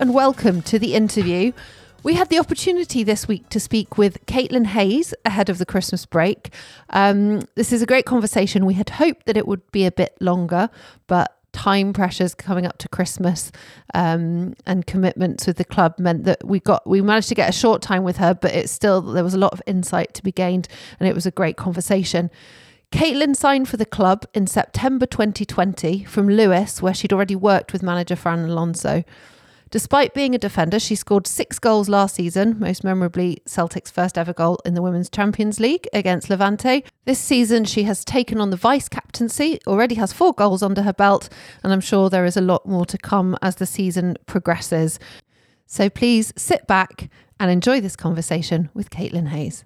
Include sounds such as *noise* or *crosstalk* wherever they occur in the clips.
And welcome to the interview. We had the opportunity this week to speak with Caitlin Hayes ahead of the Christmas break. Um, this is a great conversation. We had hoped that it would be a bit longer, but time pressures coming up to Christmas um, and commitments with the club meant that we got we managed to get a short time with her, but it's still there was a lot of insight to be gained, and it was a great conversation. Caitlin signed for the club in September 2020 from Lewes, where she'd already worked with manager Fran Alonso. Despite being a defender, she scored six goals last season, most memorably Celtic's first ever goal in the Women's Champions League against Levante. This season, she has taken on the vice captaincy, already has four goals under her belt, and I'm sure there is a lot more to come as the season progresses. So please sit back and enjoy this conversation with Caitlin Hayes.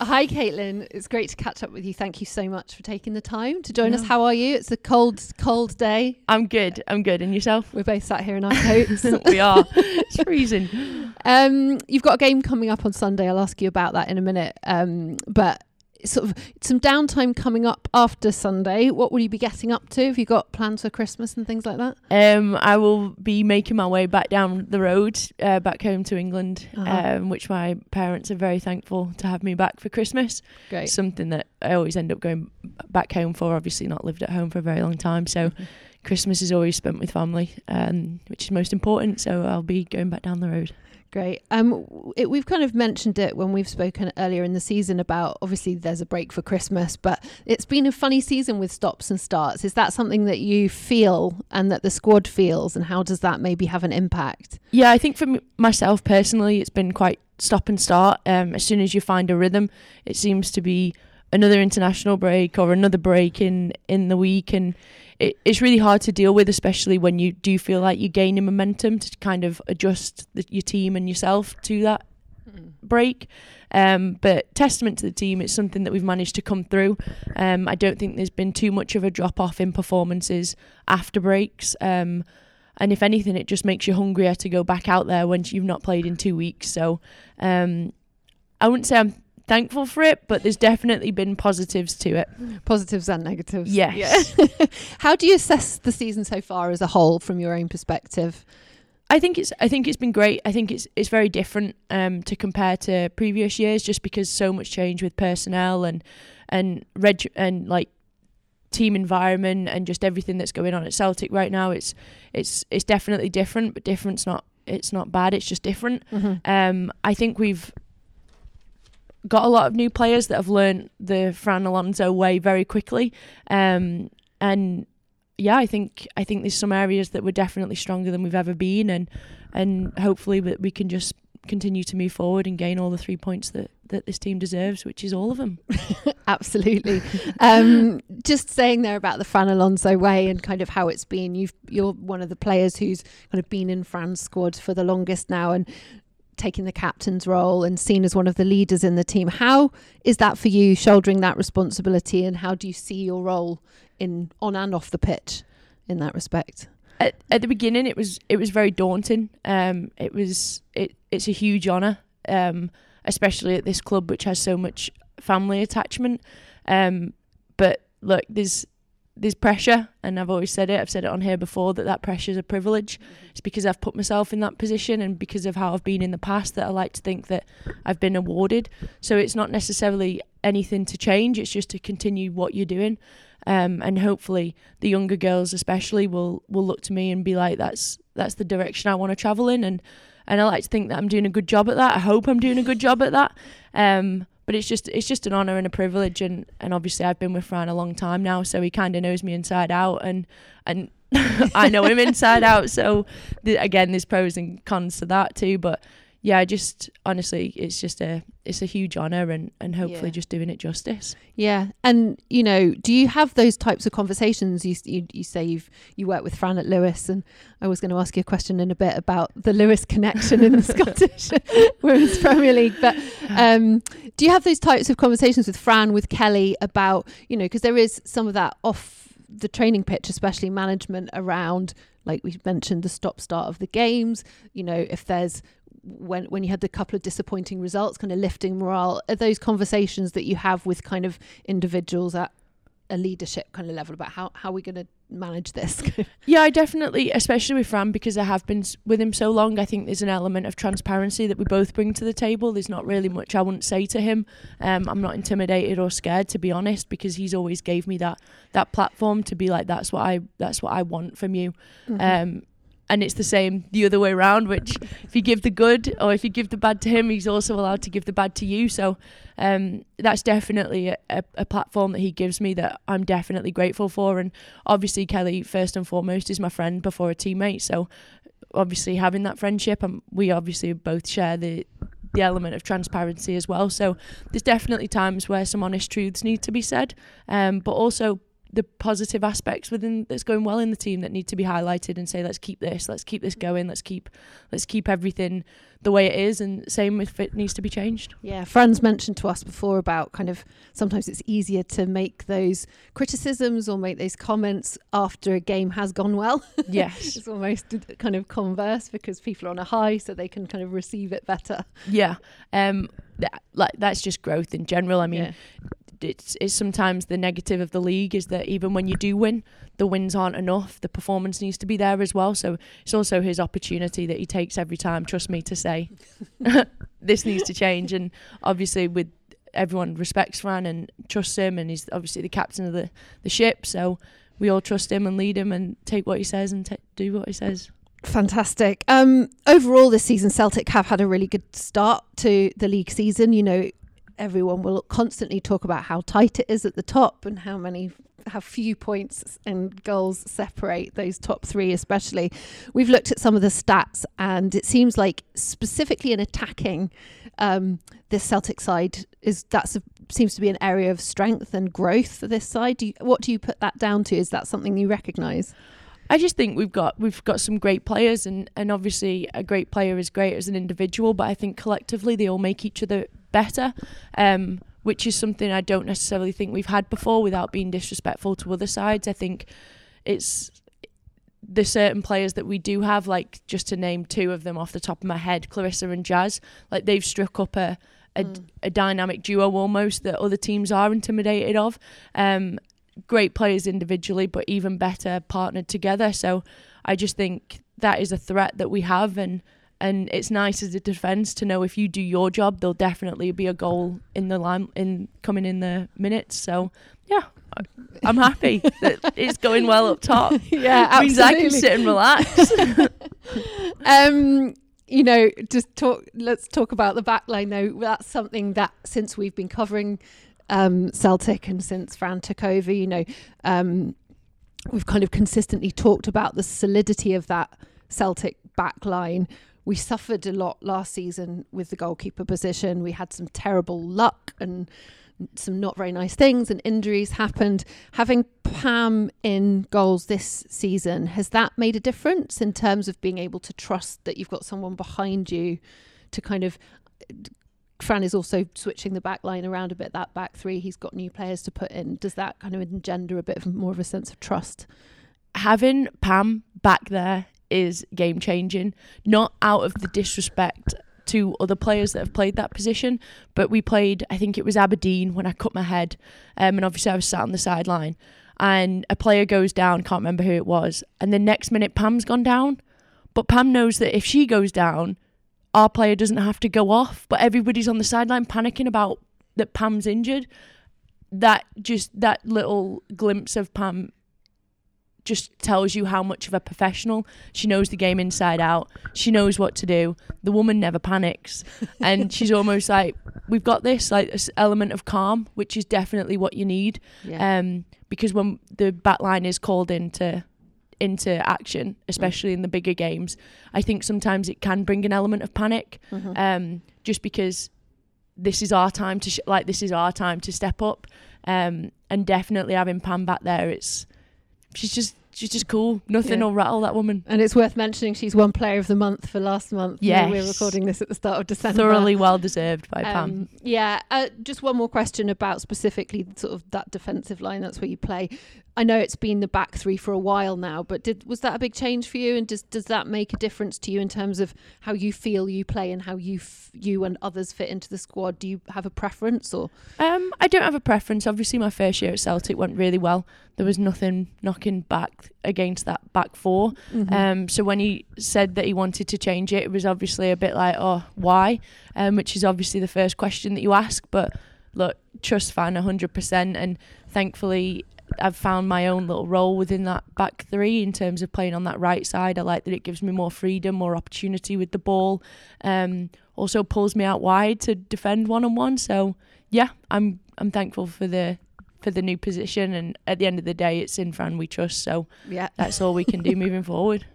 Hi, Caitlin. It's great to catch up with you. Thank you so much for taking the time to join us. How are you? It's a cold, cold day. I'm good. I'm good. And yourself? We're both sat here in our coats. *laughs* we are. *laughs* It's freezing. Um, you've got a game coming up on Sunday. I'll ask you about that in a minute. Um, but sort of some downtime coming up after Sunday. What will you be getting up to? Have you got plans for Christmas and things like that? Um, I will be making my way back down the road, uh, back home to England, Uh-huh. um, which my parents are very thankful to have me back for Christmas. Great. Something that I always end up going back home for. Obviously, not lived at home for a very long time, so. *laughs* Christmas is always spent with family, um, which is most important. So I'll be going back down the road. Great. Um, it, we've kind of mentioned it when we've spoken earlier in the season about obviously there's a break for Christmas, but it's been a funny season with stops and starts. Is that something that you feel and that the squad feels, and how does that maybe have an impact? Yeah, I think for myself personally, it's been quite stop and start. Um, as soon as you find a rhythm, it seems to be another international break or another break in in the week, and it, it's really hard to deal with, especially when you do feel like you're gaining momentum to kind of adjust the, your team and yourself to that break. Um, but testament to the team, it's something that we've managed to come through. Um, I don't think there's been too much of a drop off in performances after breaks. Um, and if anything, it just makes you hungrier to go back out there when you've not played in two weeks. So um, I wouldn't say I'm thankful for it, but there's definitely been positives to it. Positives and negatives. Yes. Yeah. *laughs* how do you assess the season so far as a whole from your own perspective? I think it's I think it's been great. I think it's it's very different um, to compare to previous years, just because so much change with personnel and and reg- and like team environment and just everything that's going on at Celtic right now. It's it's it's definitely different, but different's not it's not bad. It's just different. Um, I think we've got a lot of new players that have learned the Fran Alonso way very quickly, um, and yeah, I think I think there's some areas that we're definitely stronger than we've ever been, and and hopefully we can just continue to move forward and gain all the three points that that this team deserves, which is all of them. *laughs* Absolutely. um, just saying there about the Fran Alonso way and kind of how it's been. You've you're one of the players who's kind of been in Fran's squad for the longest now and taking the captain's role and seen as one of the leaders in the team. How is that for you, shouldering that responsibility, and how do you see your role in on and off the pitch in that respect? At, at the beginning, it was it was very daunting. Um, it was it it's a huge honour, um, especially at this club which has so much family attachment. Um, but look, there's there's pressure, and I've always said it. I've said it on here before that that pressure is a privilege. It's because I've put myself in that position, and because of how I've been in the past, that I like to think that I've been awarded. So it's not necessarily anything to change. It's just to continue what you're doing. Um, and hopefully the younger girls especially will will look to me and be like that's that's the direction I want to travel in and and I like to think that I'm doing a good job at that I hope I'm doing a good job at that um, but it's just it's just an honor and a privilege and and obviously I've been with Fran a long time now so he kind of knows me inside out and and *laughs* I know him inside out so the, again there's pros and cons to that too but yeah, just honestly, it's just a it's a huge honor and and hopefully Yeah. just doing it justice. Yeah, and you know, do you have those types of conversations? You you, you say you've you work with Fran at Lewes, and I was going to ask you a question in a bit about the Lewes connection in the *laughs* Scottish *laughs* Women's Premier League. But um, do you have those types of conversations with Fran, with Kelly about you know, because there is some of that off the training pitch, especially management around, like we mentioned, the stop start of the games. You know, if there's when when you had the couple of disappointing results, kind of lifting morale. Are those conversations that you have with kind of individuals at a leadership kind of level about how how we're going to manage this. *laughs* yeah, I definitely, especially with Fran, because I have been with him so long. I think there's an element of transparency that we both bring to the table. There's not really much I wouldn't say to him. Um, I'm not intimidated or scared, to be honest, because he's always gave me that that platform to be like, that's what I that's what I want from you. Mm-hmm. Um, and it's the same the other way around which if you give the good or if you give the bad to him he's also allowed to give the bad to you. So um, that's definitely a, a, platform that he gives me that I'm definitely grateful for. And obviously Kelly first and foremost is my friend before a teammate. So obviously having that friendship and we obviously both share the the element of transparency as well. So there's definitely times where some honest truths need to be said um, but also the positive aspects within that's going well in the team that need to be highlighted and say let's keep this let's keep this going let's keep let's keep everything the way it is and same if it needs to be changed. Yeah Fran's mentioned to us before about kind of sometimes it's easier to make those criticisms or make those comments after a game has gone well. *laughs* Yes. It's almost kind of converse because people are on a high so they can kind of receive it better. Yeah um that, like that's just growth in general. I mean yeah it's, it's sometimes the negative of the league is that even when you do win, the wins aren't enough. The performance needs to be there as well. So it's also his opportunity that he takes every time. Trust me to say, *laughs* this needs to change. And obviously, with everyone respects Fran and trusts him, and he's obviously the captain of the the ship. So we all trust him and lead him and take what he says and t- do what he says. Fantastic. Um, overall, this season, Celtic have had a really good start to the league season. You know, everyone will constantly talk about how tight it is at the top and how many how few points and goals separate those top three especially. We've looked at some of the stats and it seems like specifically in attacking um, this celtic side is that's a, seems to be an area of strength and growth for this side. Do you, what do you put that down to? Is that something you recognize I just think we've got we've got some great players and, and obviously a great player is great as an individual, but I think collectively they all make each other better, um, which is something I don't necessarily think we've had before without being disrespectful to other sides. I think it's the certain players that we do have, like just to name two of them off the top of my head, Clarissa and Jazz, like they've struck up a a, mm. a dynamic duo almost that other teams are intimidated of. Um, great players individually, but even better partnered together. So I just think that is a threat that we have, and and it's nice as a defence to know if you do your job, there'll definitely be a goal in the line in coming in the minutes. So yeah, I'm happy that *laughs* it's going well up top. *laughs* Yeah, absolutely. means I can sit and relax. *laughs* um, you know, just talk. Let's talk about the back line though. That's something that since we've been covering um, Celtic and since Fran took over, you know, um, we've kind of consistently talked about the solidity of that Celtic back line we suffered a lot last season with the goalkeeper position. We had some terrible luck and some not very nice things, and injuries happened. Having Pam in goals this season, has that made a difference in terms of being able to trust that you've got someone behind you to kind of Fran is also switching the back line around a bit. That back three, he's got new players to put in. Does that kind of engender a bit of more of a sense of trust? Having Pam back there is game changing. Not out of the disrespect to other players that have played that position, but we played, I think it was Aberdeen when I cut my head, um, and obviously I was sat on the sideline, and a player goes down, can't remember who it was, and the next minute Pam's gone down, but Pam knows that if she goes down, our player doesn't have to go off, but everybody's on the sideline panicking about that Pam's injured. That just that little glimpse of Pam just tells you how much of a professional she knows the game inside out. She knows what to do. The woman never panics, *laughs* and she's almost like, "We've got this." Like this element of calm, which is definitely what you need. Yeah. Um, because when the back line is called into into action, especially in the bigger games, I think sometimes it can bring an element of panic. Mm-hmm. Um, just because this is our time to sh- like this is our time to step up. Um, and definitely having Pam back there, it's she's just she's just cool. Nothing Yeah. will rattle that woman. And it's worth mentioning she's won Player of the Month for last month. Yeah, We're recording this at the start of December. Thoroughly well deserved by Pam. Um, yeah, uh, just one more question about specifically sort of that defensive line. That's where you play. I know it's been the back three for a while now, but did was that a big change for you? And does does that make a difference to you in terms of how you feel you play and how you f- you and others fit into the squad? Do you have a preference or? Um, I don't have a preference. Obviously, my first year at Celtic went really well. There was nothing knocking back against that back 4 Mm-hmm. Um, so when he said that he wanted to change it, it was obviously a bit like, oh, why? Um, which is obviously the first question that you ask. But look, trust Fran 100%. And thankfully, I've found my own little role within that back three in terms of playing on that right side. I like that it gives me more freedom, more opportunity with the ball. Um, also pulls me out wide to defend one on one. So yeah, I'm I'm thankful for the for the new position. And at the end of the day, it's in Fran we trust. So yeah. that's all we can do *laughs* moving forward.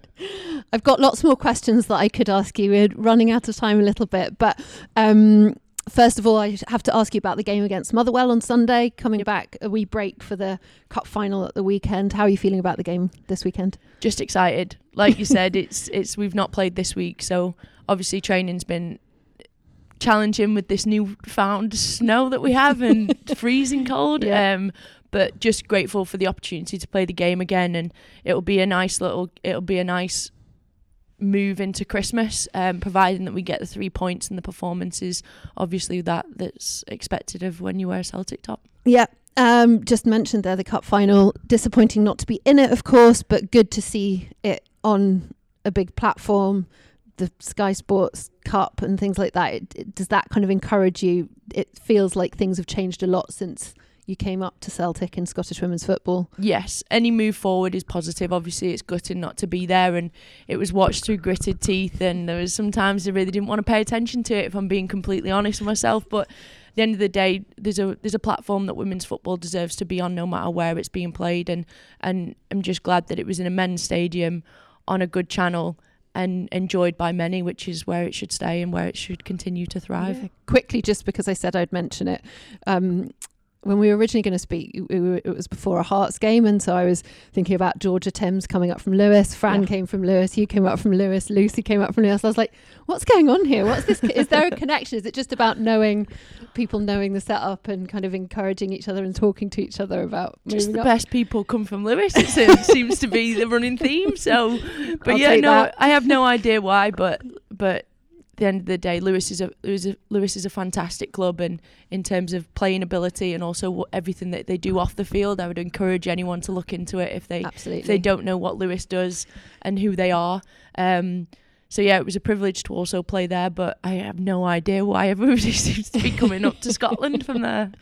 I've got lots more questions that I could ask you. We're running out of time a little bit, but um, first of all, I have to ask you about the game against Motherwell on Sunday. Coming back, a wee break for the cup final at the weekend. How are you feeling about the game this weekend? Just excited. Like you said, it's it's we've not played this week, so obviously training's been challenging with this new found snow that we have and *laughs* freezing cold. Yeah. Um, but just grateful for the opportunity to play the game again, and it'll be a nice little. It'll be a nice move into Christmas, um, providing that we get the three points and the performances. Obviously, that that's expected of when you wear a Celtic top. Yeah. Um, just mentioned there the cup final. Disappointing not to be in it, of course, but good to see it on a big platform, the Sky Sports Cup and things like that. It, it- does that kind of encourage you? It feels like things have changed a lot since you came up to Celtic in Scottish women's football. yes, any move forward is positive. Obviously, it's gutting not to be there, and it was watched through gritted teeth. And there was sometimes I really didn't want to pay attention to it, if I'm being completely honest with myself. But at the end of the day, there's a there's a platform that women's football deserves to be on, no matter where it's being played. And and I'm just glad that it was in a men's stadium, on a good channel, and enjoyed by many, which is where it should stay and where it should continue to thrive. Yeah. Quickly, just because I said I'd mention it. Um, when we were originally going to speak, it was before a Hearts game, and so I was thinking about Georgia Thames coming up from Lewes. Fran Yeah. came from Lewes. You came up from Lewes. Lucy came up from Lewes. I was like, "What's going on here? What's this? Is there a *laughs* connection? Is it just about knowing people, knowing the setup, and kind of encouraging each other and talking to each other about Just the up?" best people come from Lewes. It *laughs* seems- to be the running theme. So, but I'll yeah, no, that. I have no idea why, but but the end of the day, Lewes is a Lewes, is- Lewes is a fantastic club, and in terms of playing ability and also what, everything that they do off the field, I would encourage anyone to look into it if they Absolutely. if they don't know what Lewes does and who they are. Um, so yeah, it was a privilege to also play there, but I have no idea why everybody *laughs* seems to be coming up to Scotland from there. *laughs*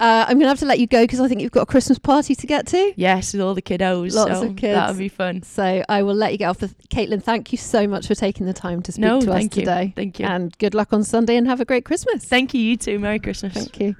Uh, I'm going to have to let you go because I think you've got a Christmas party to get to. Yes, with all the kiddos. Lots so of kids. That'll be fun. So I will let you get off. But Caitlin, thank you so much for taking the time to speak No, to us you. today. Thank you. And good luck on Sunday and have a great Christmas. Thank you, you too. Merry Christmas. Thank you.